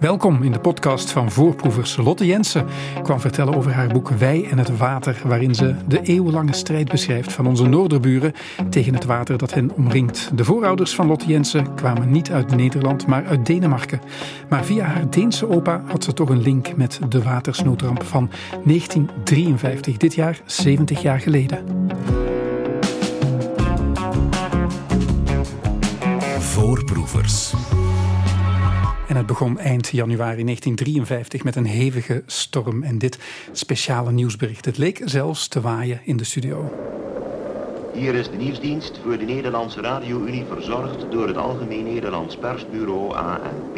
Welkom in de podcast van voorproevers. Lotte Jensen kwam vertellen over haar boek Wij en het Water, waarin ze de eeuwenlange strijd beschrijft van onze Noorderburen tegen het water dat hen omringt. De voorouders van Lotte Jensen kwamen niet uit Nederland, maar uit Denemarken. Maar via haar Deense opa had ze toch een link met de watersnoodramp van 1953, dit jaar 70 jaar geleden. Voorproevers. En het begon eind januari 1953 met een hevige storm en dit speciale nieuwsbericht. Het leek zelfs te waaien in de studio. Hier is de nieuwsdienst voor de Nederlandse Radio-Unie verzorgd door het Algemeen Nederlands Persbureau ANP.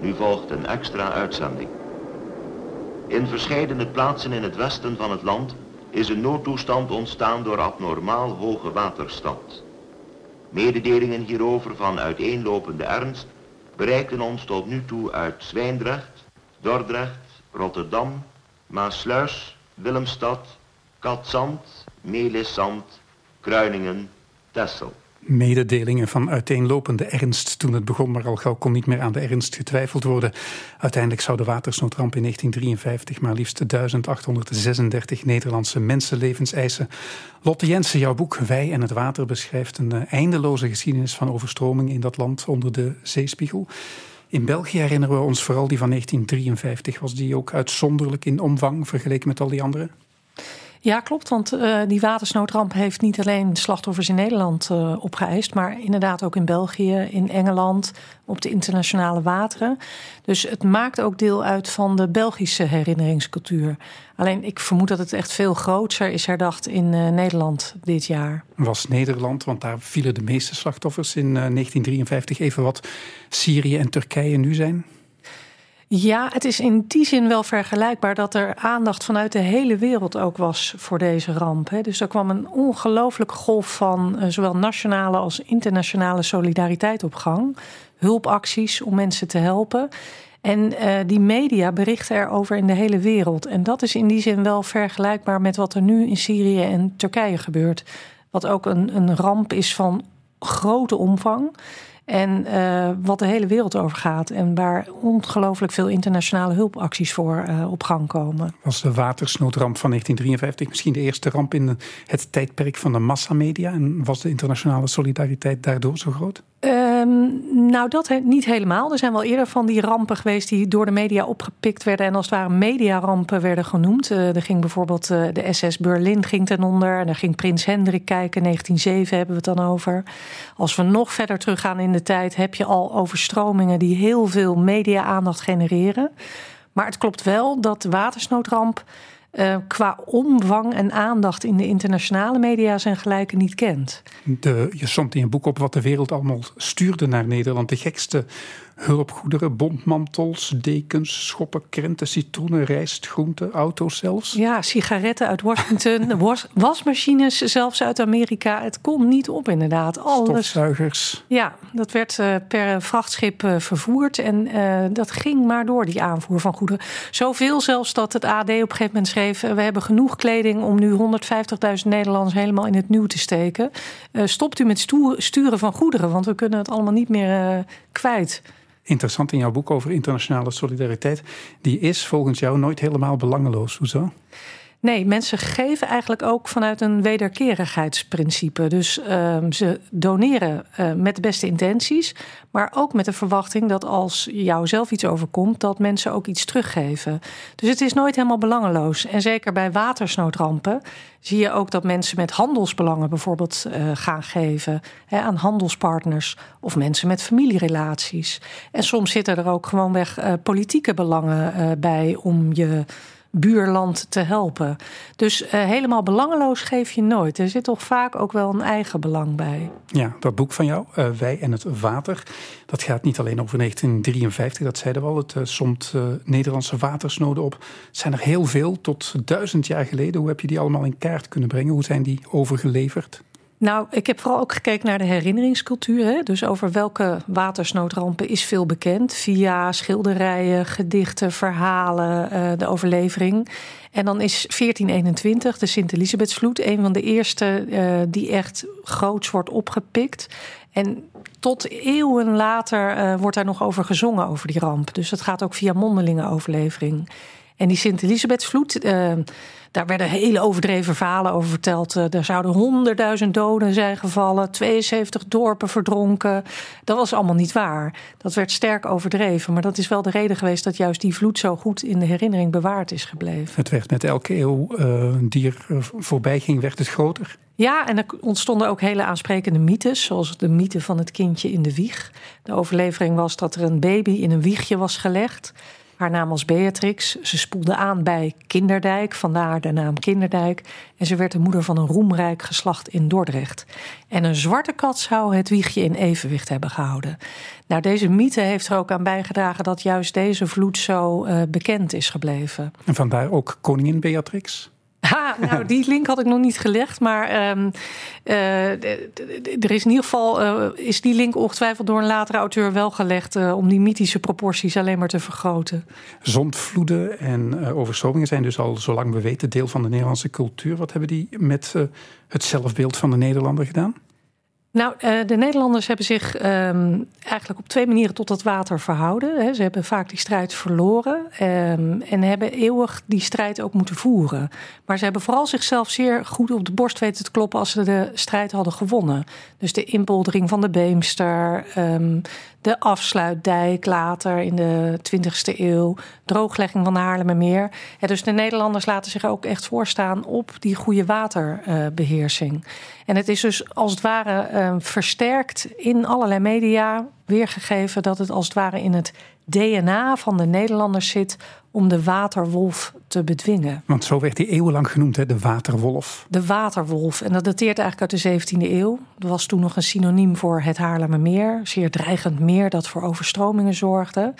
Nu volgt een extra uitzending. In verschillende plaatsen in het westen van het land is een noodtoestand ontstaan door abnormaal hoge waterstand. Mededelingen hierover van uiteenlopende ernst bereikten ons tot nu toe uit Zwijndrecht, Dordrecht, Rotterdam, Maasluis, Willemstad, Katzand, Melisand, Kruiningen, Tessel. Mededelingen van uiteenlopende ernst toen het begon, maar al gauw kon niet meer aan de ernst getwijfeld worden. Uiteindelijk zou de watersnoodramp in 1953 maar liefst 1836 Nederlandse mensenlevens eisen. Lotte Jensen, jouw boek Wij en het Water beschrijft een eh, eindeloze geschiedenis van overstroming in dat land onder de zeespiegel. In België herinneren we ons vooral die van 1953. Was die ook uitzonderlijk in omvang vergeleken met al die andere? Ja, klopt. Want uh, die watersnoodramp heeft niet alleen slachtoffers in Nederland uh, opgeëist, maar inderdaad ook in België, in Engeland, op de internationale wateren. Dus het maakt ook deel uit van de Belgische herinneringscultuur. Alleen ik vermoed dat het echt veel groter is herdacht in uh, Nederland dit jaar. Was Nederland, want daar vielen de meeste slachtoffers in 1953 even wat Syrië en Turkije nu zijn? Ja, het is in die zin wel vergelijkbaar dat er aandacht vanuit de hele wereld ook was voor deze ramp. Dus er kwam een ongelooflijke golf van uh, zowel nationale als internationale solidariteit op gang. Hulpacties om mensen te helpen. En uh, die media berichten erover in de hele wereld. En dat is in die zin wel vergelijkbaar met wat er nu in Syrië en Turkije gebeurt. Wat ook een, een ramp is van grote omvang. En uh, wat de hele wereld over gaat. En waar ongelooflijk veel internationale hulpacties voor uh, op gang komen. Was de watersnoodramp van 1953 misschien de eerste ramp in het tijdperk van de massamedia? En was de internationale solidariteit daardoor zo groot? Um, nou, dat niet helemaal. Er zijn wel eerder van die rampen geweest die door de media opgepikt werden en als het ware mediarampen werden genoemd. Uh, er ging bijvoorbeeld uh, de SS Berlin ging ten onder en daar ging Prins Hendrik kijken. 1907 hebben we het dan over. Als we nog verder teruggaan in de tijd, heb je al overstromingen die heel veel media-aandacht genereren. Maar het klopt wel dat de watersnoodramp uh, qua omvang en aandacht in de internationale media zijn gelijke niet kent. De, je somt in je boek op wat de wereld allemaal stuurde naar Nederland. De gekste hulpgoederen, bondmantels, dekens, schoppen, krenten, citroenen, rijst, groenten, auto's zelfs. Ja, sigaretten uit Washington, was, wasmachines zelfs uit Amerika. Het komt niet op inderdaad. Alles. Stofzuigers. Ja, dat werd uh, per vrachtschip uh, vervoerd en uh, dat ging maar door, die aanvoer van goederen. Zoveel zelfs dat het AD op een gegeven moment schreef... we hebben genoeg kleding om nu 150.000 Nederlanders helemaal in het nieuw te steken. stopt u met sturen van goederen, want we kunnen het allemaal niet meer kwijt interessant in jouw boek over internationale solidariteit. Die is volgens jou nooit helemaal belangeloos. Hoezo? Nee, mensen geven eigenlijk ook vanuit een wederkerigheidsprincipe. Dus uh, ze doneren uh, met de beste intenties, maar ook met de verwachting dat als jou zelf iets overkomt, dat mensen ook iets teruggeven. Dus het is nooit helemaal belangeloos. En zeker bij watersnoodrampen zie je ook dat mensen met handelsbelangen bijvoorbeeld uh, gaan geven hè, aan handelspartners of mensen met familierelaties. En soms zitten er ook gewoonweg uh, politieke belangen bij om je buurland te helpen. Dus uh, helemaal belangeloos geef je nooit. Er zit toch vaak ook wel een eigen belang bij. Ja, dat boek van jou, uh, Wij en het Water, dat gaat niet alleen over 1953, dat zeiden we al. Het uh, somt Nederlandse watersnoden op. Het zijn er heel veel, tot duizend jaar geleden. Hoe heb je die allemaal in kaart kunnen brengen? Hoe zijn die overgeleverd? Nou, ik heb vooral ook gekeken naar de herinneringscultuur. Hè? Dus over welke watersnoodrampen is veel bekend. Via schilderijen, gedichten, verhalen, uh, de overlevering. En dan is 1421, de Sint-Elisabethsvloed, een van de eerste uh, die echt groots wordt opgepikt. En tot eeuwen later uh, wordt daar nog over gezongen, over die ramp. Dus het gaat ook via mondelinge overlevering. En die Sint-Elisabethsvloed, uh, daar werden hele overdreven verhalen over verteld. Uh, er zouden honderdduizend doden zijn gevallen, 72 dorpen verdronken. Dat was allemaal niet waar. Dat werd sterk overdreven. Maar dat is wel de reden geweest dat juist die vloed zo goed in de herinnering bewaard is gebleven. Het werd met elke eeuw uh, die er voorbij ging, werd het groter. Ja, en er ontstonden ook hele aansprekende mythes, zoals de mythe van het kindje in de wieg. De overlevering was dat er een baby in een wiegje was gelegd. Haar naam was Beatrix. Ze spoelde aan bij Kinderdijk, vandaar de naam Kinderdijk. En ze werd de moeder van een roemrijk geslacht in Dordrecht. En een zwarte kat zou het wiegje in evenwicht hebben gehouden. Nou, deze mythe heeft er ook aan bijgedragen dat juist deze vloed zo uh, bekend is gebleven. En vandaar ook koningin Beatrix? Ha, nou, die link had ik nog niet gelegd. Maar um, uh, er is in ieder geval uh, is die link ongetwijfeld door een latere auteur wel gelegd uh, om die mythische proporties alleen maar te vergroten. Zondvloeden en overstromingen zijn dus al zo lang we weten deel van de Nederlandse cultuur. Wat hebben die met het zelfbeeld van de Nederlander gedaan? Nou, de Nederlanders hebben zich um, eigenlijk op twee manieren tot dat water verhouden. Ze hebben vaak die strijd verloren um, en hebben eeuwig die strijd ook moeten voeren. Maar ze hebben vooral zichzelf zeer goed op de borst weten te kloppen als ze de strijd hadden gewonnen. Dus de inpoldering van de Beemster, um, de afsluitdijk later in de 20e eeuw, drooglegging van de Haarlemmermeer. Ja, dus de Nederlanders laten zich ook echt voorstaan op die goede waterbeheersing. En het is dus als het ware uh, versterkt in allerlei media weergegeven dat het als het ware in het DNA van de Nederlanders zit om de waterwolf te bedwingen. Want zo werd hij eeuwenlang genoemd, hè? de waterwolf. De waterwolf. En dat dateert eigenlijk uit de 17e eeuw. Dat was toen nog een synoniem voor het Haarlemmermeer. Zeer dreigend meer dat voor overstromingen zorgde.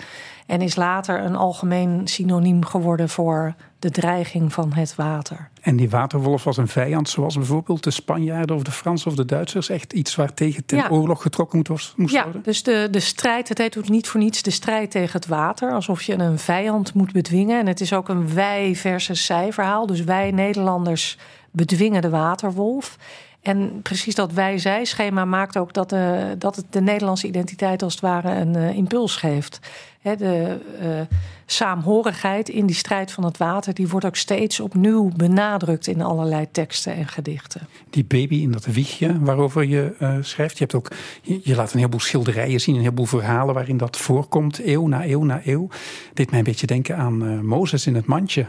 En is later een algemeen synoniem geworden voor de dreiging van het water. En die waterwolf was een vijand, zoals bijvoorbeeld de Spanjaarden of de Fransen of de Duitsers. Echt iets waar tegen ten ja. oorlog getrokken moest, moest ja, worden. Dus de, de strijd, het heet ook niet voor niets de strijd tegen het water. Alsof je een vijand moet bedwingen. En het is ook een wij versus zij verhaal. Dus wij Nederlanders bedwingen de waterwolf. En precies dat wij-zij-schema maakt ook dat, de, dat het de Nederlandse identiteit als het ware een uh, impuls geeft. He, de uh, saamhorigheid in die strijd van het water, die wordt ook steeds opnieuw benadrukt in allerlei teksten en gedichten. Die baby in dat wiegje waarover je uh, schrijft, je, hebt ook, je, je, laat een heleboel schilderijen zien, een heleboel verhalen waarin dat voorkomt, eeuw na eeuw na eeuw. Dit mij een beetje denken aan Mozes in het mandje.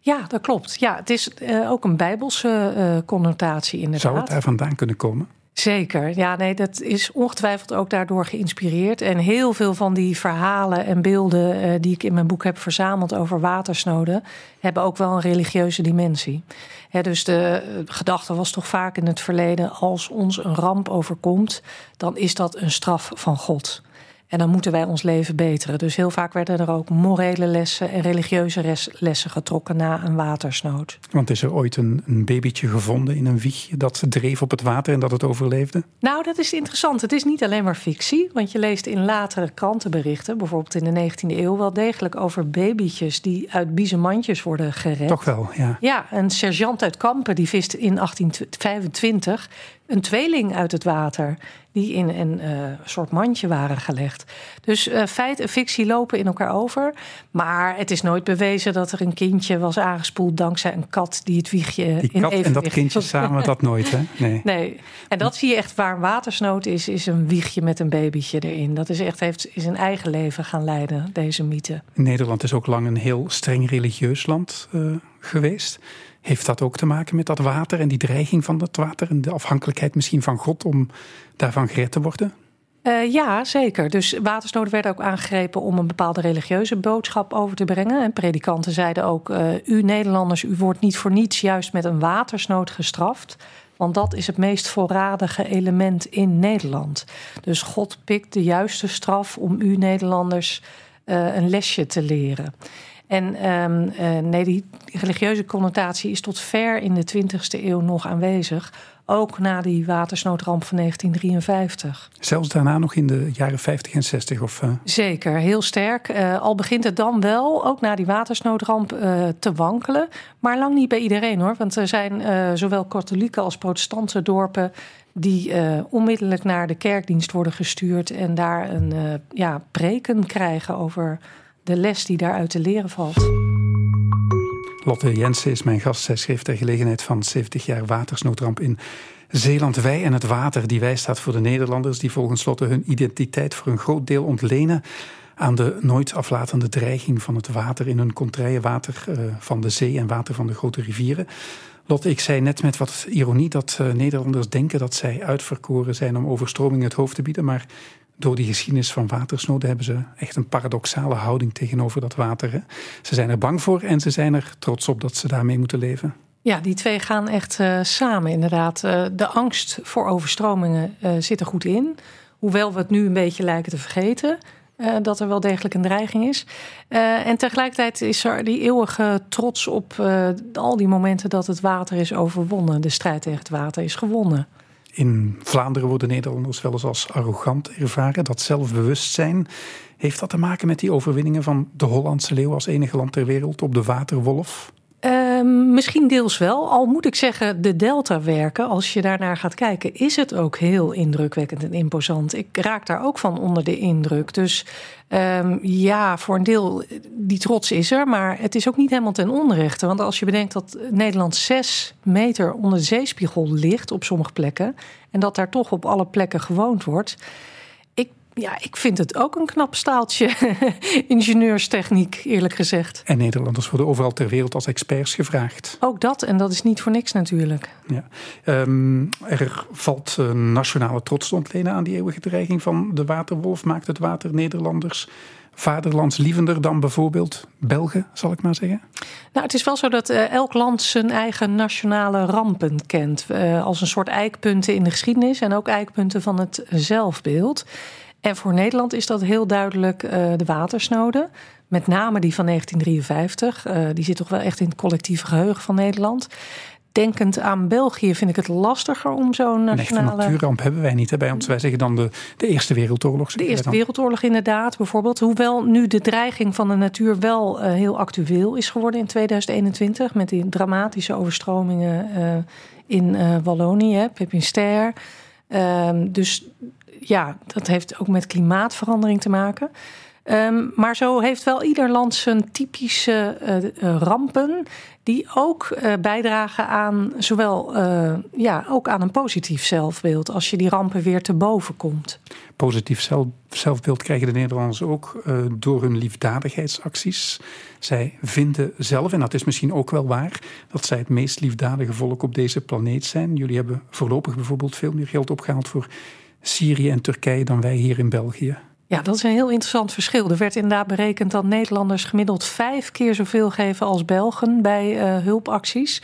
Ja, dat klopt. Ja, het is ook een bijbelse connotatie inderdaad. Zou het daar vandaan kunnen komen? Zeker. Ja, nee, dat is ongetwijfeld ook daardoor geïnspireerd. En heel veel van die verhalen en beelden uh, die ik in mijn boek heb verzameld over watersnoden, hebben ook wel een religieuze dimensie. Dus de gedachte was toch vaak in het verleden: als ons een ramp overkomt, dan is dat een straf van God. En dan moeten wij ons leven beteren. Dus heel vaak werden er ook morele lessen en religieuze lessen getrokken na een watersnood. Want is er ooit een, een babytje gevonden in een wiegje dat dreef op het water en dat het overleefde? Nou, dat is interessant. Het is niet alleen maar fictie. Want je leest in latere krantenberichten, bijvoorbeeld in de 19e eeuw, wel degelijk over babytjes die uit biezenmandjes worden gered. Toch wel, ja. Ja, een sergeant uit Kampen die vist in 1825 een tweeling uit het water die in een uh, soort mandje waren gelegd. Dus uh, feit en fictie lopen in elkaar over. Maar het is nooit bewezen dat er een kindje was aangespoeld dankzij een kat die het wiegje die in kat en dat kindje samen, dat nooit, hè? Nee. nee. En dat zie je echt waar watersnood is, is een wiegje met een babytje erin. Dat is echt heeft is een eigen leven gaan leiden, deze mythe. Nederland is ook lang een heel streng religieus land uh, geweest. Heeft dat ook te maken met dat water en die dreiging van dat water en de afhankelijkheid misschien van God om daarvan gered te worden? Uh, ja, zeker. Dus watersnoden werden ook aangegrepen om een bepaalde religieuze boodschap over te brengen. En predikanten zeiden ook: uh, U Nederlanders, u wordt niet voor niets juist met een watersnood gestraft. Want dat is het meest voorradige element in Nederland. Dus God pikt de juiste straf om u Nederlanders uh, een lesje te leren. En ehm, eh, nee, die religieuze connotatie is tot ver in de 20e eeuw nog aanwezig. Ook na die watersnoodramp van 1953. Zelfs daarna nog in de jaren 50 en 60? Of, uh... Zeker, heel sterk. Uh, al begint het dan wel, ook na die watersnoodramp, te wankelen. Maar lang niet bij iedereen hoor. Want er zijn zowel katholieke als protestantse dorpen die onmiddellijk naar de kerkdienst worden gestuurd en daar een ja, preken krijgen over de les die daaruit te leren valt. Lotte Jensen is mijn gast. Zij schreef ter gelegenheid van 70 jaar watersnoodramp in Zeeland. Wij en het water, die wij staat voor de Nederlanders... die volgens Lotte hun identiteit voor een groot deel ontlenen... aan de nooit aflatende dreiging van het water... in hun contraire water uh, van de zee en water van de grote rivieren. Lotte, ik zei net met wat ironie dat uh, Nederlanders denken... dat zij uitverkoren zijn om overstromingen het hoofd te bieden... maar door die geschiedenis van watersnoden hebben ze echt een paradoxale houding tegenover dat water. Hè? Ze zijn er bang voor en ze zijn er trots op dat ze daarmee moeten leven. Ja, die twee gaan echt uh, samen inderdaad. Uh, de angst voor overstromingen uh, zit er goed in. Hoewel we het nu een beetje lijken te vergeten. dat er wel degelijk een dreiging is. en tegelijkertijd is er die eeuwige trots op al die momenten dat het water is overwonnen. De strijd tegen het water is gewonnen. In Vlaanderen worden Nederlanders wel eens als arrogant ervaren. Dat zelfbewustzijn, heeft dat te maken met die overwinningen van de Hollandse leeuw als enige land ter wereld op de waterwolf? Uh, misschien deels wel. Al moet ik zeggen, de deltawerken, als je daarnaar gaat kijken, is het ook heel indrukwekkend en imposant. Ik raak daar ook van onder de indruk. Dus um, ja, voor een deel, die trots is er, maar het is ook niet helemaal ten onrechte. Want als je bedenkt dat Nederland zes meter onder de zeespiegel ligt op sommige plekken, en dat daar toch op alle plekken gewoond wordt ja, ik vind het ook een knap staaltje ingenieurstechniek, eerlijk gezegd. En Nederlanders worden overal ter wereld als experts gevraagd. Ook dat, en dat is niet voor niks natuurlijk. Ja. Um, er valt uh, nationale trots te ontlenen aan die eeuwige dreiging van de waterwolf. Maakt het water Nederlanders vaderlandslievender dan bijvoorbeeld Belgen, zal ik maar zeggen? Nou, het is wel zo dat uh, elk land zijn eigen nationale rampen kent. Uh, als een soort eikpunten in de geschiedenis en ook eikpunten van het zelfbeeld. En voor Nederland is dat heel duidelijk uh, de watersnoden. Met name die van 1953. Uh, die zit toch wel echt in het collectieve geheugen van Nederland. Denkend aan België vind ik het lastiger om zo'n nationale... Een natuurramp hebben wij niet hè, bij ons. Wij zeggen dan de, de Eerste Wereldoorlog. De Eerste Wereldoorlog inderdaad, bijvoorbeeld. Hoewel nu de dreiging van de natuur wel uh, heel actueel is geworden in 2021... met die dramatische overstromingen in Wallonië, Pepin Ster... Ehm, dus ja, dat heeft ook met klimaatverandering te maken. Um, maar zo heeft wel ieder land zijn typische uh, rampen. Die ook uh, bijdragen aan zowel ja, ook aan een positief zelfbeeld. Als je die rampen weer te boven komt. Positief zelf, zelfbeeld krijgen de Nederlanders ook door hun liefdadigheidsacties. Zij vinden zelf, en dat is misschien ook wel waar, dat zij het meest liefdadige volk op deze planeet zijn. Jullie hebben voorlopig bijvoorbeeld veel meer geld opgehaald voor Syrië en Turkije dan wij hier in België. Ja, dat is een heel interessant verschil. Er werd inderdaad berekend dat Nederlanders gemiddeld vijf keer zoveel geven als Belgen bij uh, hulpacties.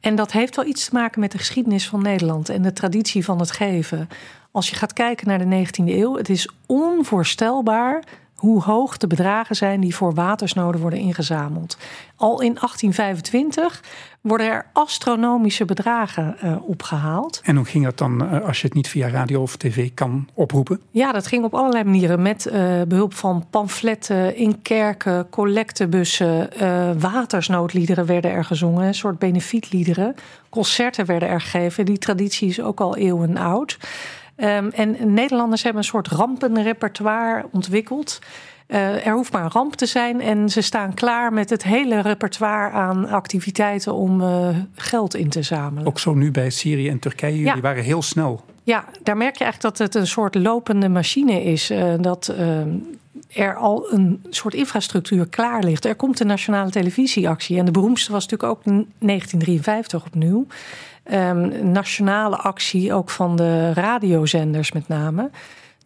En dat heeft wel iets te maken met de geschiedenis van Nederland en de traditie van het geven. Als je gaat kijken naar de 19e eeuw, het is onvoorstelbaar hoe hoog de bedragen zijn die voor watersnoden worden ingezameld. Al in 1825 worden er astronomische bedragen uh, opgehaald. En hoe ging dat dan uh, als je het niet via radio of tv kan oproepen? Ja, dat ging op allerlei manieren. Met uh, behulp van pamfletten in kerken, collectebussen, watersnoodliederen werden er gezongen, een soort benefietliederen. Concerten werden er gegeven. Die traditie is ook al eeuwen oud. Um, en Nederlanders hebben een soort rampenrepertoire ontwikkeld. Uh, er hoeft maar een ramp te zijn en ze staan klaar met het hele repertoire aan activiteiten om uh, geld in te zamelen. Ook zo nu bij Syrië en Turkije, jullie ja. waren heel snel. Ja, daar merk je eigenlijk dat het een soort lopende machine is. Uh, dat er al een soort infrastructuur klaar ligt. Er komt een nationale televisieactie en de beroemdste was natuurlijk ook in 1953 opnieuw um, nationale actie, ook van de radiozenders met name.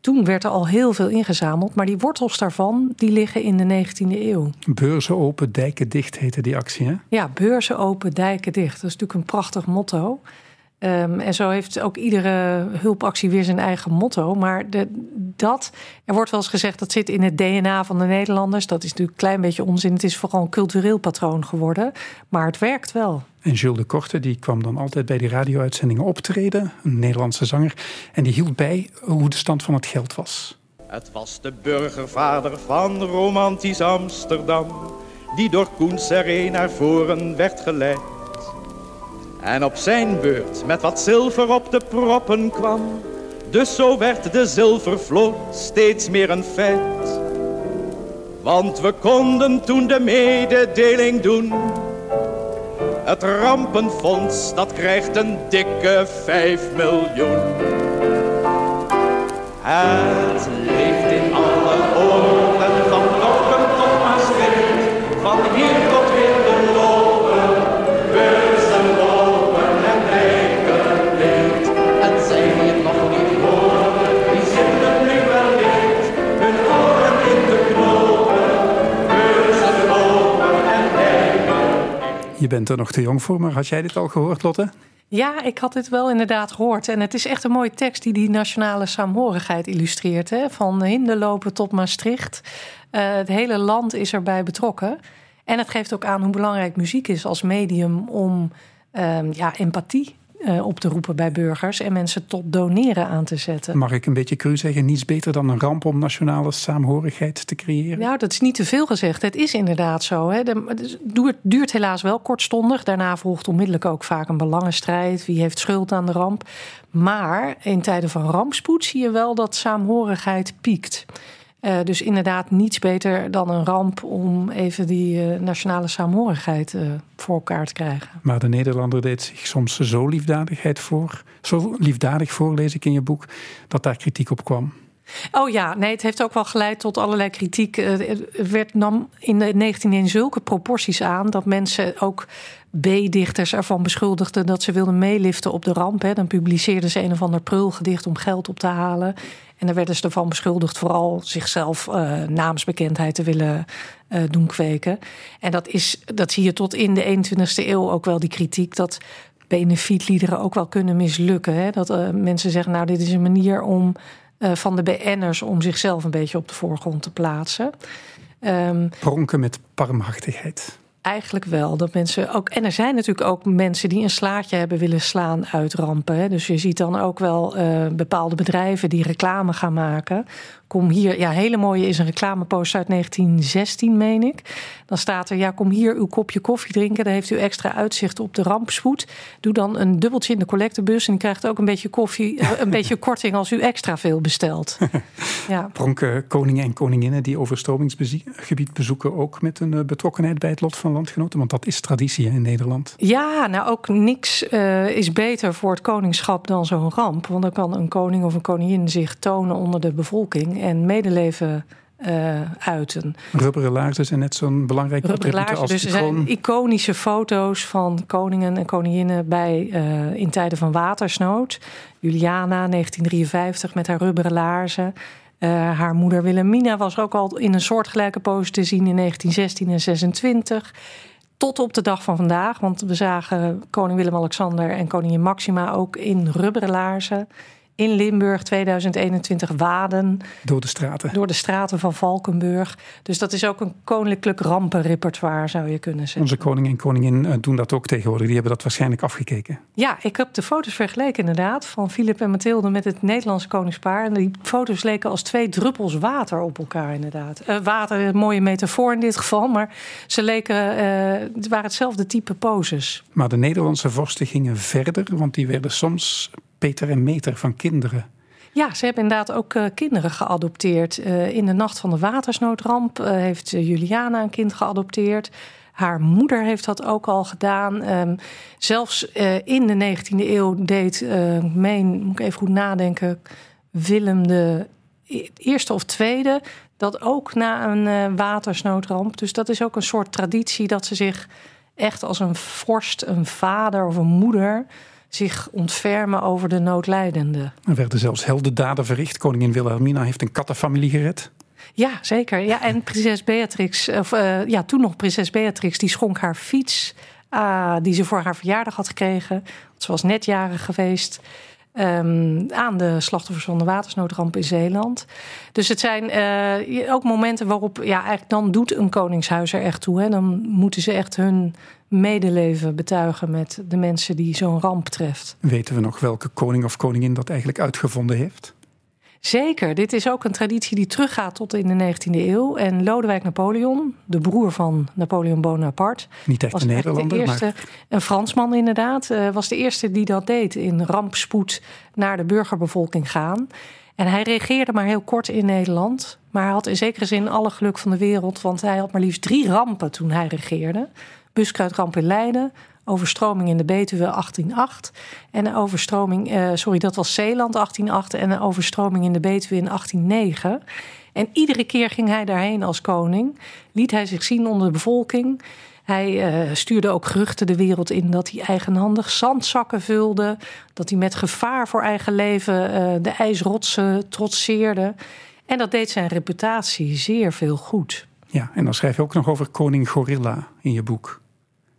Toen werd er al heel veel ingezameld, maar die wortels daarvan die liggen in de 19e eeuw. Beurzen open, dijken dicht heette die actie, hè? Ja, beurzen open, dijken dicht. Dat is natuurlijk een prachtig motto. Ehm, en zo heeft ook iedere hulpactie weer zijn eigen motto. Maar de, dat, er wordt wel eens gezegd dat zit in het DNA van de Nederlanders. Dat is natuurlijk een klein beetje onzin. Het is vooral een cultureel patroon geworden. Maar het werkt wel. En Jules de Korte die kwam dan altijd bij die radio-uitzendingen optreden, een Nederlandse zanger. En die hield bij hoe de stand van het geld was. Het was de burgervader van romantisch Amsterdam, die door Koen Seré naar voren werd geleid. En op zijn beurt met wat zilver op de proppen kwam. Dus zo werd de zilvervloot steeds meer een feit. Want we konden toen de mededeling doen. Het rampenfonds dat krijgt een dikke 5 miljoen. Het leeft bent er nog te jong voor, maar had jij dit al gehoord, Lotte? Ja, ik had dit wel inderdaad gehoord. En het is echt een mooie tekst die die nationale saamhorigheid illustreert. Hè? Van Hinderlopen tot Maastricht. Uh, het hele land is erbij betrokken. En het geeft ook aan hoe belangrijk muziek is als medium om uh, ja, empathie uh, op te roepen bij burgers en mensen tot doneren aan te zetten. Mag ik een beetje cru zeggen, niets beter dan een ramp om nationale saamhorigheid te creëren? Nou, dat is niet te veel gezegd. Het is inderdaad zo. Hè. Het duurt, duurt helaas wel kortstondig. Daarna volgt onmiddellijk ook vaak een belangenstrijd. Wie heeft schuld aan de ramp? Maar in tijden van rampspoed zie je wel dat saamhorigheid piekt. Uh, dus inderdaad niets beter dan een ramp om even die uh, nationale saamhorigheid uh, voor elkaar te krijgen. Maar de Nederlander deed zich soms zo liefdadigheid voor, zo liefdadig voor, lees ik in je boek, dat daar kritiek op kwam. Oh ja, nee, het heeft ook wel geleid tot allerlei kritiek. Het werd nam in de 19 zulke proporties aan dat mensen ook B-dichters ervan beschuldigden dat ze wilden meeliften op de ramp. Hè. Dan publiceerden ze een of ander prulgedicht om geld op te halen. En dan werden ze ervan beschuldigd vooral zichzelf uh, naamsbekendheid te willen uh, doen kweken. En dat, is, dat zie je tot in de 21ste eeuw ook wel, die kritiek dat benefietliederen ook wel kunnen mislukken. Hè? Dat uh, mensen zeggen, nou, dit is een manier om van de BN'ers om zichzelf een beetje op de voorgrond te plaatsen. Um, Pronken met barmhartigheid. Eigenlijk wel. Dat mensen ook, en er zijn natuurlijk ook mensen die een slaatje hebben willen slaan uit rampen. Hè. Dus je ziet dan ook wel uh, bepaalde bedrijven die reclame gaan maken. Kom hier, ja, hele mooie is een reclamepost uit 1916, meen ik. Dan staat er: ja, kom hier uw kopje koffie drinken. Dan heeft u extra uitzicht op de rampspoed. Doe dan een dubbeltje in de collectebus en u krijgt ook een beetje koffie, een beetje korting als u extra veel bestelt. ja. Pronken koningen en koninginnen die overstromingsgebied bezoeken ook met een betrokkenheid bij het lot van landgenoten? Want dat is traditie in Nederland. Ja, nou ook niks uh, is beter voor het koningschap dan zo'n ramp. Want dan kan een koning of een koningin zich tonen onder de bevolking en medeleven uh, uiten. Rubberen laarzen zijn net zo'n belangrijk Rubberen laarzen, dus er zijn iconische foto's van koningen en koninginnen bij, uh, in tijden van watersnood. Juliana, 1953, met haar rubberen laarzen. Uh, haar moeder Wilhelmina was ook al in een soortgelijke pose te zien in 1916 en 26. Tot op de dag van vandaag, want we zagen koning Willem-Alexander en koningin Maxima ook in rubberen laarzen in Limburg 2021 Waden. Door de straten. Door de straten van Valkenburg. Dus dat is ook een koninklijk rampenrepertoire, zou je kunnen zeggen. Onze koning en koningin eh, doen dat ook tegenwoordig. Die hebben dat waarschijnlijk afgekeken. Ja, ik heb de foto's vergeleken inderdaad van Philip en Mathilde met het Nederlandse koningspaar. En die foto's leken als twee druppels water op elkaar inderdaad. Uh, water, een mooie metafoor in dit geval, maar ze leken, uh, het waren hetzelfde type poses. Maar de Nederlandse vorsten gingen verder, want die werden soms Peter en meter van kinderen. Ja, ze hebben inderdaad ook uh, kinderen geadopteerd. Uh, in de nacht van de watersnoodramp uh, heeft Juliana een kind geadopteerd. Haar moeder heeft dat ook al gedaan. Um, zelfs in de 19e eeuw deed, meen, moet ik even goed nadenken, Willem de e-, eerste of tweede dat ook na een watersnoodramp. Dus dat is ook een soort traditie dat ze zich echt als een vorst, een vader of een moeder zich ontfermen over de noodlijdenden. Er werden zelfs heldendaden verricht. Koningin Wilhelmina heeft een kattenfamilie gered. Ja, zeker. Ja, en prinses Beatrix, of uh, ja, toen nog prinses Beatrix, die schonk haar fiets uh, die ze voor haar verjaardag had gekregen. Ze was net jaren geweest. Um, aan de slachtoffers van de watersnoodramp in Zeeland. Dus het zijn uh, ook momenten waarop, ja, eigenlijk dan doet een koningshuis er echt toe. Hè. Dan moeten ze echt hun medeleven betuigen met de mensen die zo'n ramp treft. Weten we nog welke koning of koningin dat eigenlijk uitgevonden heeft? Zeker, dit is ook een traditie die teruggaat tot in de 19e eeuw. En Lodewijk Napoleon, de broer van Napoleon Bonaparte, niet echt was een Nederlander, de eerste, maar... een Fransman inderdaad, uh, was de eerste die dat deed in rampspoed naar de burgerbevolking gaan. En hij regeerde maar heel kort in Nederland, maar hij had in zekere zin alle geluk van de wereld, want hij had maar liefst drie rampen toen hij regeerde. Buskruidramp in Leiden, overstroming in de Betuwe 1808 en een overstroming, uh, sorry, dat was Zeeland 1808 en een overstroming in de Betuwe in 1809. En iedere keer ging hij daarheen als koning, liet hij zich zien onder de bevolking. Hij uh, stuurde ook geruchten de wereld in dat hij eigenhandig zandzakken vulde, dat hij met gevaar voor eigen leven uh, de ijsrotsen trotseerde. En dat deed zijn reputatie zeer veel goed. Ja, en dan schrijf je ook nog over koning Gorilla in je boek.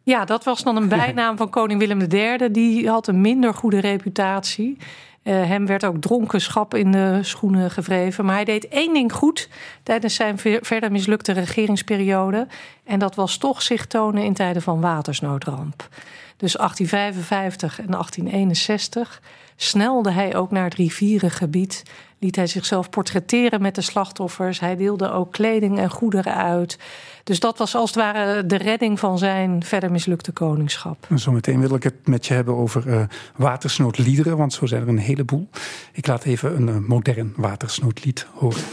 Ja, dat was dan een bijnaam van koning Willem III. Die had een minder goede reputatie. Uh, hem werd ook dronkenschap in de schoenen gewreven. Maar hij deed één ding goed tijdens zijn verder mislukte regeringsperiode. En dat was toch zich tonen in tijden van watersnoodramp. Dus 1855 en 1861 snelde hij ook naar het rivierengebied. Liet hij zichzelf portretteren met de slachtoffers. Hij deelde ook kleding en goederen uit. Dus dat was als het ware de redding van zijn verder mislukte koningschap. Zometeen wil ik het met je hebben over uh, watersnoodliederen, want zo zijn er een heleboel. Ik laat even een uh, modern watersnoodlied horen.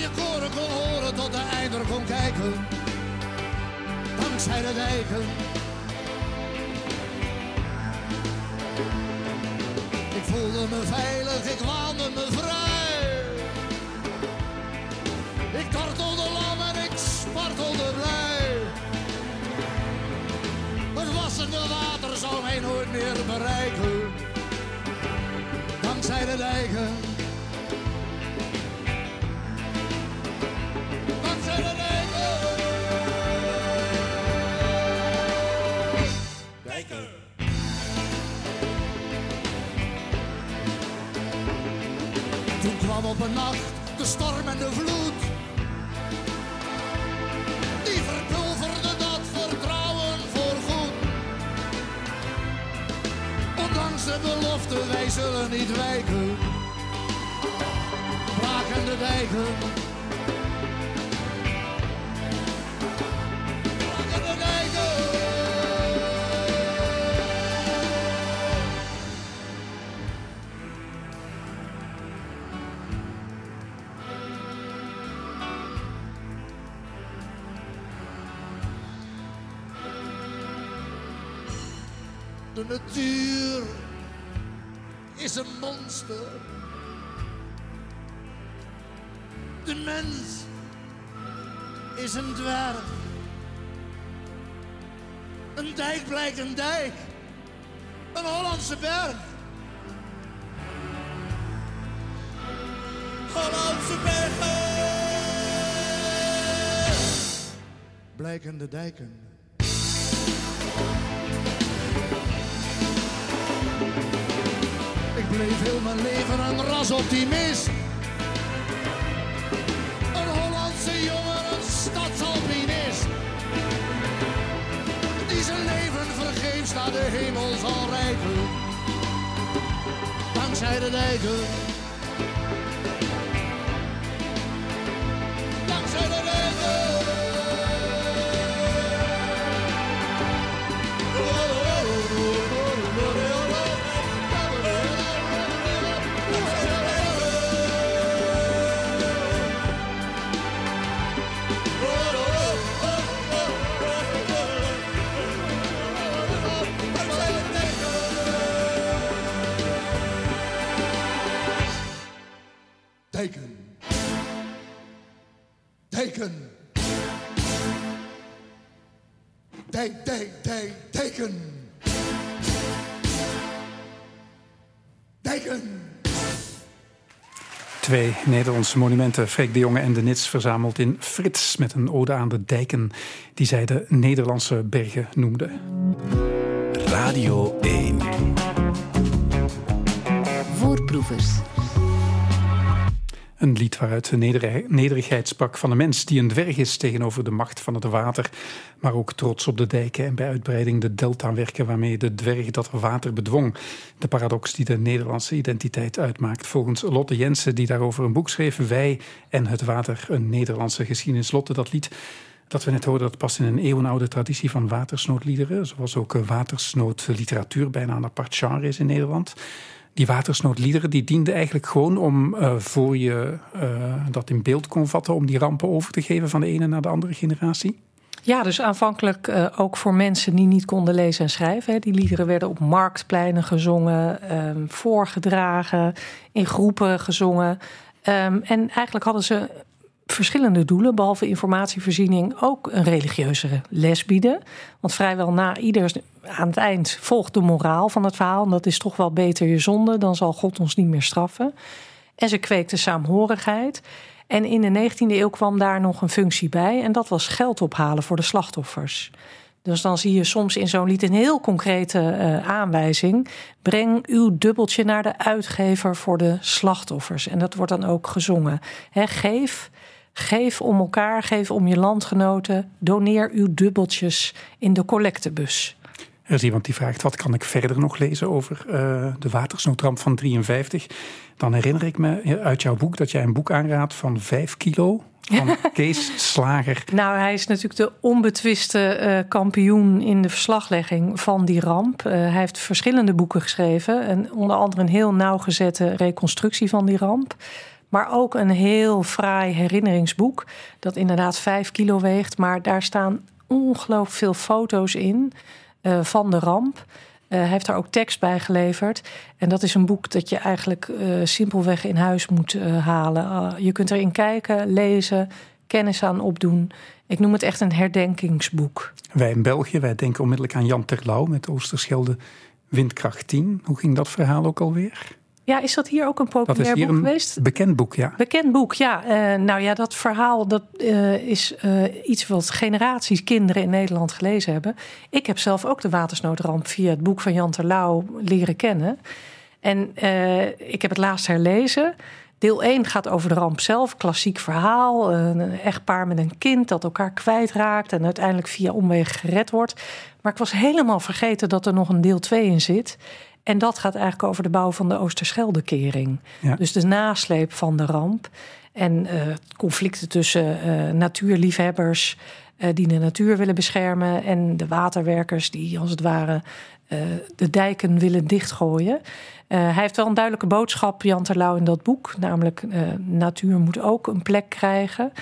Je koren kon horen tot de einder kon kijken. Dankzij de dijken. Ik voelde me veilig, ik waande me vrij. Ik kartelde lam en ik spartelde blij. Het wassende water zou mij nooit meer bereiken. Dankzij de dijken. Nacht de storm en de vloed. Die verpulverde dat vertrouwen voorgoed. Ondanks de belofte, wij zullen niet wijken. Braken de dijken. De natuur is een monster. De mens is een dwerg. Een dijk blijkt een dijk. Een Hollandse berg. Hollandse bergen. Blijken de dijken. Ik bleef heel mijn leven een rasoptimist. Een Hollandse jongen, een stadsalpinist. Die zijn leven vergeefs naar de hemel zal rijken. Dankzij de dijken. Twee Nederlandse monumenten, Freek de Jonge en de Nits, verzameld in Frits met een ode aan de dijken die zij de Nederlandse bergen noemde. Radio 1. Voorproevers. Een lied waaruit de neder- nederigheid sprak van de mens die een dwerg is tegenover de macht van het water, maar ook trots op de dijken en bij uitbreiding de deltawerken waarmee de dwerg dat water bedwong. De paradox die de Nederlandse identiteit uitmaakt. Volgens Lotte Jensen, die daarover een boek schreef, Wij en het water, een Nederlandse geschiedenis. Lotte, dat lied dat we net hoorden, dat past in een eeuwenoude traditie van watersnoodliederen, zoals ook watersnoodliteratuur bijna een apart genre is in Nederland. Die watersnoodliederen die dienden eigenlijk gewoon om eh, voor je eh, dat in beeld kon vatten, om die rampen over te geven van de ene naar de andere generatie. Ja, dus aanvankelijk eh, ook voor mensen die niet konden lezen en schrijven. Hè. Die liederen werden op marktpleinen gezongen, ehm, voorgedragen, in groepen gezongen. Ehm, en eigenlijk hadden ze verschillende doelen, behalve informatievoorziening, ook een religieuze les bieden. Want vrijwel na ieder aan het eind volgt de moraal van het verhaal. En dat is toch wel beter je zonde, dan zal God ons niet meer straffen. En ze kweekte saamhorigheid. En in de 19e eeuw kwam daar nog een functie bij. En dat was geld ophalen voor de slachtoffers. Dus dan zie je soms in zo'n lied een heel concrete uh, aanwijzing. Breng uw dubbeltje naar de uitgever voor de slachtoffers. En dat wordt dan ook gezongen. Geef, geef om elkaar, geef om je landgenoten. Doneer uw dubbeltjes in de collectebus. Er is iemand die vraagt: wat kan ik verder nog lezen over uh, de watersnoodramp van 53? Dan herinner ik me uit jouw boek dat jij een boek aanraadt van 5 kilo. Van Kees Slager. Nou, hij is natuurlijk de onbetwiste uh, kampioen in de verslaglegging van die ramp. Uh, hij heeft verschillende boeken geschreven. En onder andere een heel nauwgezette reconstructie van die ramp. Maar ook een heel fraai herinneringsboek. Dat inderdaad 5 kilo weegt. Maar daar staan ongelooflijk veel foto's in uh, van de ramp. Uh, hij heeft daar ook tekst bij geleverd. En dat is een boek dat je eigenlijk uh, simpelweg in huis moet halen. je kunt erin kijken, lezen, kennis aan opdoen. Ik noem het echt een herdenkingsboek. Wij in België, wij denken onmiddellijk aan Jan Terlouw met Oosterschelde Windkracht 10. Hoe ging dat verhaal ook alweer? Ja, is dat hier ook een populair dat is hier boek een geweest? Bekend boek, ja. Bekend boek, ja. Uh, nou ja, dat verhaal dat, uh, is uh, iets wat generaties kinderen in Nederland gelezen hebben. Ik heb zelf ook de watersnoodramp via het boek van Jan Terlouw leren kennen. En ik heb het laatst herlezen. Deel 1 gaat over de ramp zelf, klassiek verhaal. Een echtpaar met een kind dat elkaar kwijtraakt en uiteindelijk via omwegen gered wordt. Maar ik was helemaal vergeten dat er nog een deel 2 in zit. En dat gaat eigenlijk over de bouw van de Oosterscheldekering. Ja. Dus de nasleep van de ramp. En uh, conflicten tussen uh, natuurliefhebbers uh, die de natuur willen beschermen. En de waterwerkers die als het ware de dijken willen dichtgooien. hij heeft wel een duidelijke boodschap, Jan Terlouw, in dat boek. Namelijk, natuur moet ook een plek krijgen.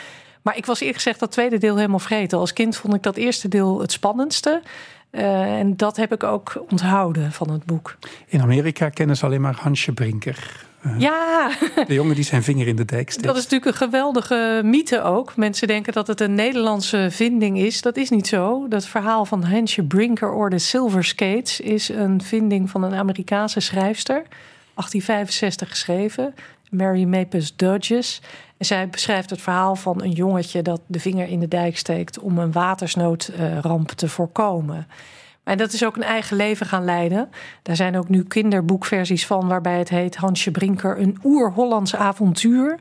Maar ik was eerlijk gezegd dat tweede deel helemaal vergeten. Als kind vond ik dat eerste deel het spannendste. Uh, en dat heb ik ook onthouden van het boek. In Amerika kennen ze alleen maar Hansje Brinker. Uh, ja. De jongen die zijn vinger in de dijk steekt. Dat is natuurlijk een geweldige mythe ook. Mensen denken dat het een Nederlandse vinding is. Dat is niet zo. Dat verhaal van Hansje Brinker or de Silver Skates... is een vinding van een Amerikaanse schrijfster. 1865 geschreven. Mary Mapes Dodges. En zij beschrijft het verhaal van een jongetje dat de vinger in de dijk steekt om een watersnoodramp te voorkomen. En dat is ook een eigen leven gaan leiden. Daar zijn ook nu kinderboekversies van, waarbij het heet Hansje Brinker, een oer-Hollands avontuur.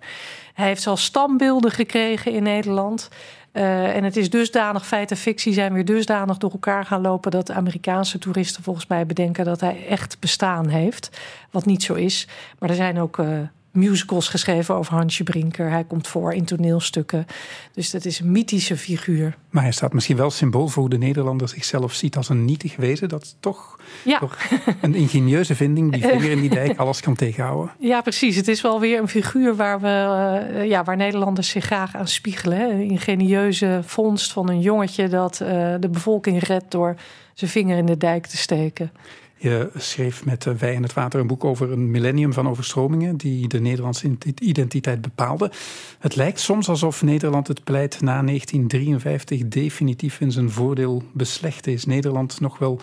Hij heeft zelfs standbeelden gekregen in Nederland. Uh, en het is dusdanig, feit en fictie zijn weer dusdanig door elkaar gaan lopen dat Amerikaanse toeristen volgens mij bedenken dat hij echt bestaan heeft. Wat niet zo is. Maar er zijn ook uh, musicals geschreven over Hansje Brinker. Hij komt voor in toneelstukken. Dus dat is een mythische figuur. Maar hij staat misschien wel symbool voor hoe de Nederlander zichzelf ziet als een nietig wezen. Dat toch, ja. toch een ingenieuze vinding, die vinger in die dijk, alles kan tegenhouden. Ja, precies. Het is wel weer een figuur waar, we, uh, ja, waar Nederlanders zich graag aan spiegelen. Hè? Een ingenieuze vondst van een jongetje dat uh, de bevolking redt door zijn vinger in de dijk te steken. Je schreef met Wij en het Water een boek over een millennium van overstromingen die de Nederlandse identiteit bepaalde. Het lijkt soms alsof Nederland het beleid na 1953 definitief in zijn voordeel beslecht is. Nederland nog wel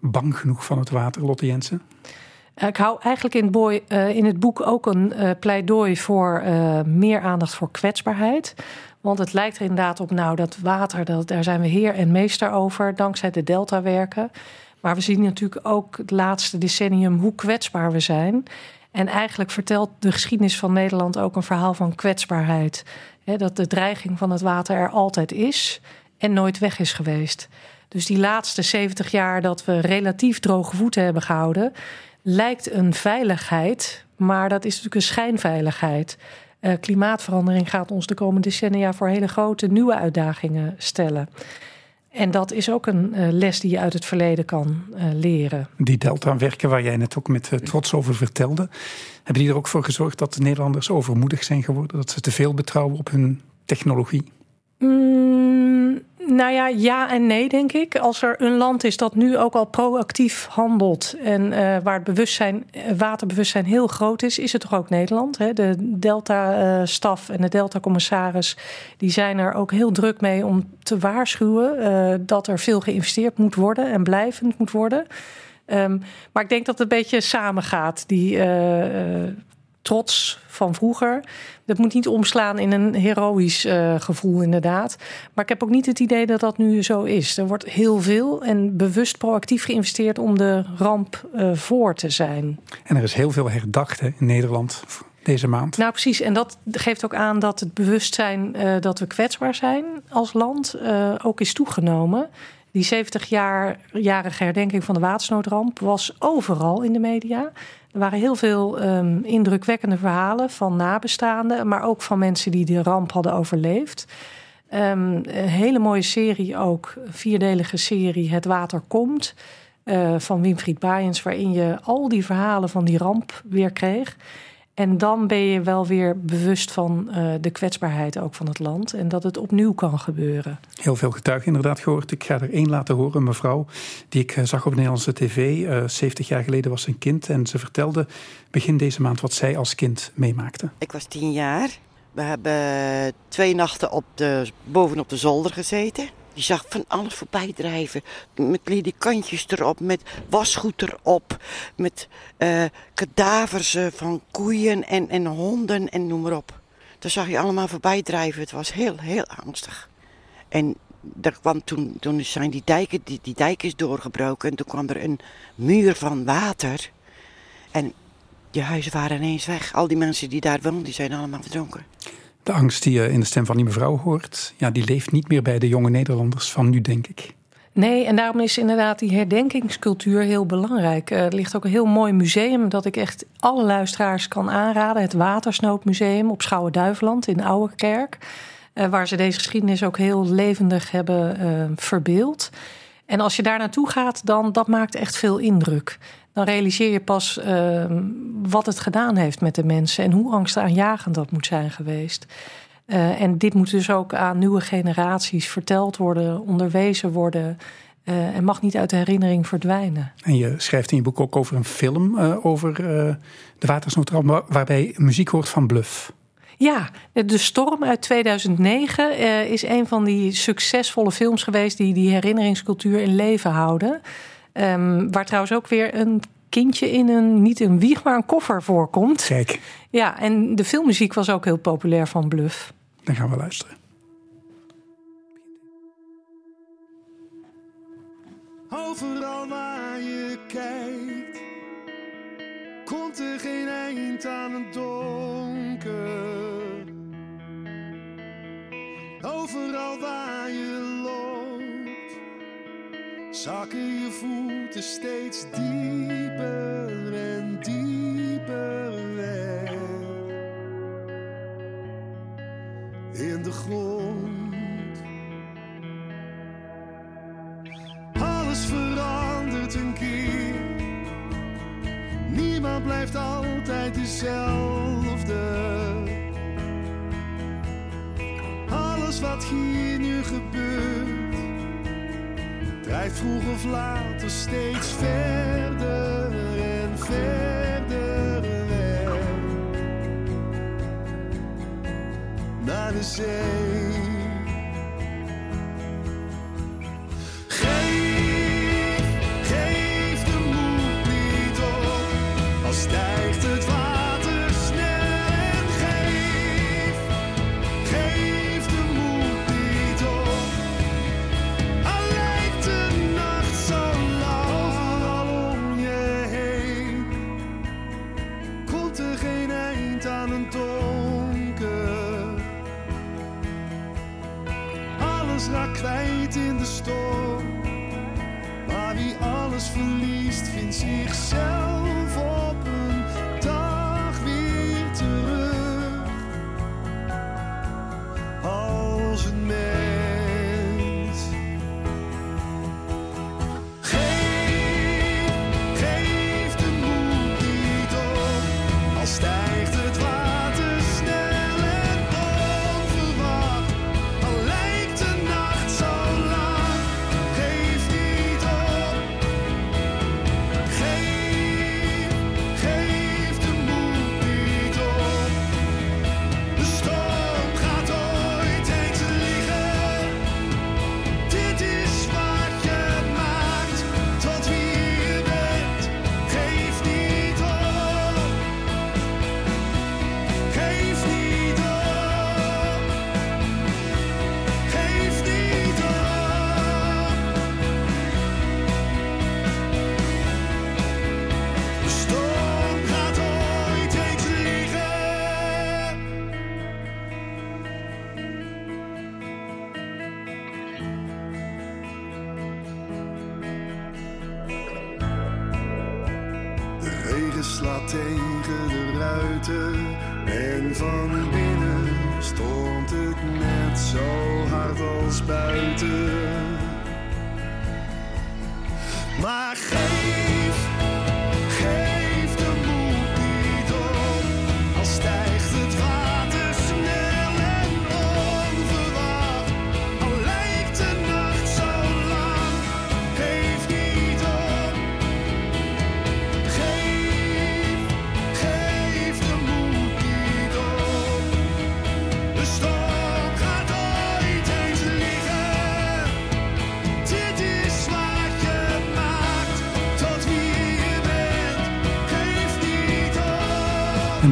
bang genoeg van het water, Lotte Jensen? Ik hou eigenlijk in, boy, uh, in het boek ook een pleidooi voor meer aandacht voor kwetsbaarheid. Want het lijkt er inderdaad op, nou, dat water, dat, daar zijn we heer en meester over, dankzij de deltawerken. Maar we zien natuurlijk ook het laatste decennium hoe kwetsbaar we zijn. En eigenlijk vertelt de geschiedenis van Nederland ook een verhaal van kwetsbaarheid. He, dat de dreiging van het water er altijd is en nooit weg is geweest. Dus die laatste 70 jaar dat we relatief droge voeten hebben gehouden, lijkt een veiligheid, maar dat is natuurlijk een schijnveiligheid. Uh, klimaatverandering gaat ons de komende decennia voor hele grote nieuwe uitdagingen stellen. En dat is ook een uh, les die je uit het verleden kan uh, leren. Die delta-werken waar jij net ook met trots over vertelde, hebben die er ook voor gezorgd dat de Nederlanders overmoedig zijn geworden? Dat ze te veel betrouwen op hun technologie? Mm, nou ja, ja en nee, denk ik. Als er een land is dat nu ook al proactief handelt en uh, waar het bewustzijn, waterbewustzijn heel groot is, is het toch ook Nederland. Hè? De Delta-staf en de Delta-commissaris die zijn er ook heel druk mee om te waarschuwen dat er veel geïnvesteerd moet worden en blijvend moet worden. Um, maar ik denk dat het een beetje samengaat, die trots van vroeger. Dat moet niet omslaan in een heroïsch uh, gevoel, inderdaad. Maar ik heb ook niet het idee dat dat nu zo is. Er wordt heel veel en bewust proactief geïnvesteerd om de ramp uh, voor te zijn. En er is heel veel herdacht hè, in Nederland deze maand. Nou, precies. En dat geeft ook aan dat het bewustzijn uh, dat we kwetsbaar zijn als land ook is toegenomen. Die 70-jarige herdenking van de watersnoodramp was overal in de media. Er waren heel veel um, indrukwekkende verhalen van nabestaanden, maar ook van mensen die de ramp hadden overleefd. Um, een hele mooie serie ook, vierdelige serie Het Water Komt. Uh, van Winfried Baaiens, waarin je al die verhalen van die ramp weer kreeg. En dan ben je wel weer bewust van uh, de kwetsbaarheid ook van het land. En dat het opnieuw kan gebeuren. Heel veel getuigen inderdaad gehoord. Ik ga er één laten horen. Een mevrouw die ik zag op Nederlandse tv. Uh, 70 jaar geleden was ze een kind. En ze vertelde begin deze maand wat zij als kind meemaakte. Ik was tien jaar. We hebben twee nachten op de, bovenop de zolder gezeten. Je zag van alles voorbij drijven. Met ledikantjes erop, met wasgoed erop. Met uh, kadavers uh, van koeien en, en honden en noem maar op. Dat zag je allemaal voorbij drijven. Het was heel, heel angstig. En er kwam toen, toen zijn die dijken, die, die dijk is doorgebroken. En toen kwam er een muur van water. En die huizen waren ineens weg. Al die mensen die daar woonden, die zijn allemaal verdronken. De angst die je in de stem van die mevrouw hoort, ja, die leeft niet meer bij de jonge Nederlanders van nu, denk ik. Nee, en daarom is inderdaad die herdenkingscultuur heel belangrijk. Er ligt ook een heel mooi museum dat ik echt alle luisteraars kan aanraden. Het Watersnoodmuseum op Schouwen-Duiveland in Ouwerkerk. Waar ze deze geschiedenis ook heel levendig hebben uh, verbeeld. En als je daar naartoe gaat, dan dat maakt echt veel indruk. Dan realiseer je pas uh, wat het gedaan heeft met de mensen en hoe angstaanjagend dat moet zijn geweest. Uh, en dit moet dus ook aan nieuwe generaties verteld worden, onderwezen worden. Uh, en mag niet uit de herinnering verdwijnen. En je schrijft in je boek ook over een film uh, over de watersnoodramp, waarbij muziek hoort van Bluff. Ja, De Storm uit 2009 uh, is een van die succesvolle films geweest die die herinneringscultuur in leven houden. Um, waar trouwens ook weer een kindje in een, niet een wieg, maar een koffer voorkomt. Kijk. Ja, en de filmmuziek was ook heel populair van Bluff. Dan gaan we luisteren. Overal waar je kijkt, komt er geen eind aan het donker. Overal waar je loopt, zakken je voeten steeds dieper en dieper weg. In de grond. Alles verandert een keer. Niemand blijft altijd dezelfde. Alles wat hier nu gebeurt, drijft vroeg of later steeds verder en verder weg naar de zee. sich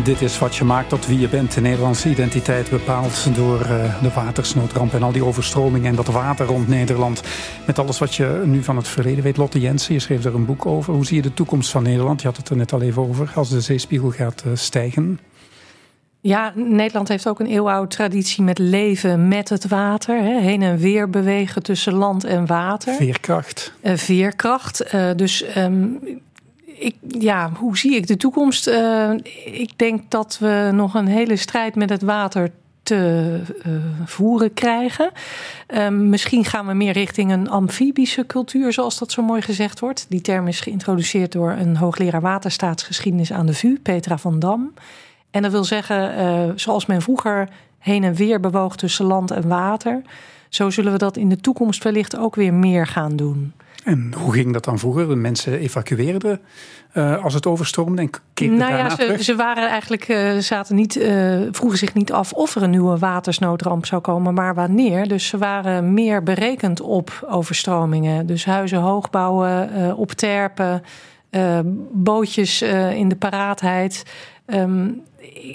dit is wat je maakt tot wie je bent. De Nederlandse identiteit bepaald door eh, de watersnoodramp en al die overstromingen en dat water rond Nederland. Met alles wat je nu van het verleden weet. Lotte Jensen, je schreef er een boek over. Hoe zie je de toekomst van Nederland? Je had het er net al even over. Als de zeespiegel gaat eh, stijgen. Ja, Nederland heeft ook een eeuwenoude traditie met leven met het water. Hè, heen en weer bewegen tussen land en water. Veerkracht. Eh, veerkracht. Dus ehm, ik, ja, hoe zie ik de toekomst? Eh, ik denk dat we nog een hele strijd met het water te eh, voeren krijgen. Ehm, misschien gaan we meer richting een amfibische cultuur, zoals dat zo mooi gezegd wordt. Die term is geïntroduceerd door een hoogleraar waterstaatsgeschiedenis aan de VU, Petra van Dam. En dat wil zeggen, eh, zoals men vroeger heen en weer bewoog tussen land en water, zo zullen we dat in de toekomst wellicht ook weer meer gaan doen. En hoe ging dat dan vroeger? De mensen evacueerden eh, als het overstroomde en keerden Nou ja, ze, terug? ze waren eigenlijk, eh, zaten niet, eh, vroegen zich niet af of er een nieuwe watersnoodramp zou komen, maar wanneer. Dus ze waren meer berekend op overstromingen. Dus huizen hoog bouwen, op terpen, eh, bootjes in de paraatheid. Ehm,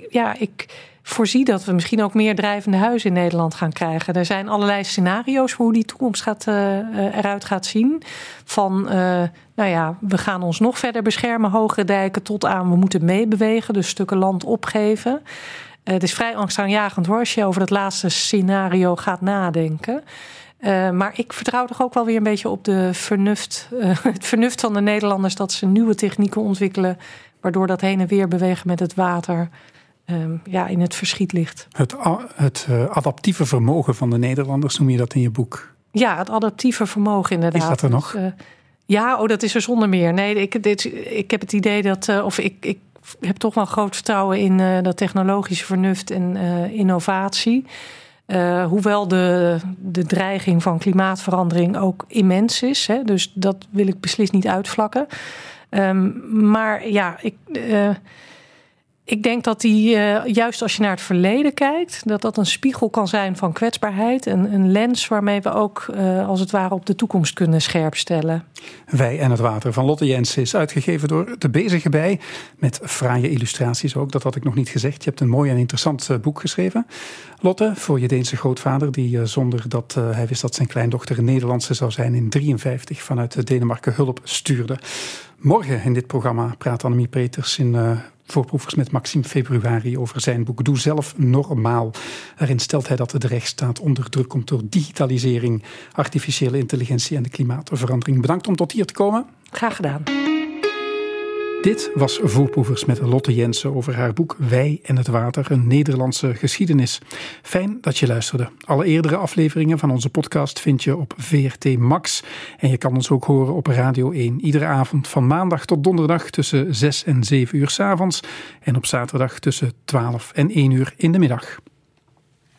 ja, ik voorzie dat we misschien ook meer drijvende huizen in Nederland gaan krijgen. Er zijn allerlei scenario's voor hoe die toekomst gaat, eh, eh, eruit gaat zien. Van, eh, nou ja, we gaan ons nog verder beschermen, hogere dijken, tot aan we moeten meebewegen, dus stukken land opgeven. Het is vrij angstaanjagend hoor, als je over dat laatste scenario gaat nadenken. Maar ik vertrouw toch ook wel weer een beetje op de vernuft, het vernuft van de Nederlanders dat ze nieuwe technieken ontwikkelen, waardoor dat heen en weer bewegen met het water ehm, ja, in het verschiet ligt. Het, het eh, adaptieve vermogen van de Nederlanders noem je dat in je boek. Ja, het adaptieve vermogen inderdaad. Is dat er nog? Dus, eh, ja, oh, dat is er zonder meer. Nee, ik, dit, ik heb het idee dat, eh, of ik, ik heb toch wel groot vertrouwen in dat technologische vernuft en innovatie. Uh, hoewel de, de dreiging van klimaatverandering ook immens is. Hè, dus dat wil ik beslist niet uitvlakken. Um, maar ja, ik. Uh, ik denk dat die, uh, juist als je naar het verleden kijkt, dat dat een spiegel kan zijn van kwetsbaarheid. Een, een lens waarmee we ook uh, als het ware op de toekomst kunnen scherpstellen. Wij en het water van Lotte Jensen is uitgegeven door De Bezige Bij. Met fraaie illustraties ook, dat had ik nog niet gezegd. Je hebt een mooi en interessant uh, boek geschreven. Lotte, voor je Deense grootvader, die zonder dat hij wist dat zijn kleindochter een Nederlandse zou zijn, in 53 vanuit Denemarken hulp stuurde. Morgen in dit programma praat Annemie Peters in voorproevers met Maxime Februari over zijn boek Doe zelf normaal. Daarin stelt hij dat de rechtsstaat onder druk komt door digitalisering, artificiële intelligentie en de klimaatverandering. Bedankt om tot hier te komen. Graag gedaan. Dit was Voorproevers met Lotte Jensen over haar boek Wij en het Water, een Nederlandse geschiedenis. Fijn dat je luisterde. Alle eerdere afleveringen van onze podcast vind je op VRT Max. En je kan ons ook horen op Radio 1. Iedere avond van maandag tot donderdag tussen 6 en 7 uur s avonds. En op zaterdag tussen 12 en 1 uur in de middag.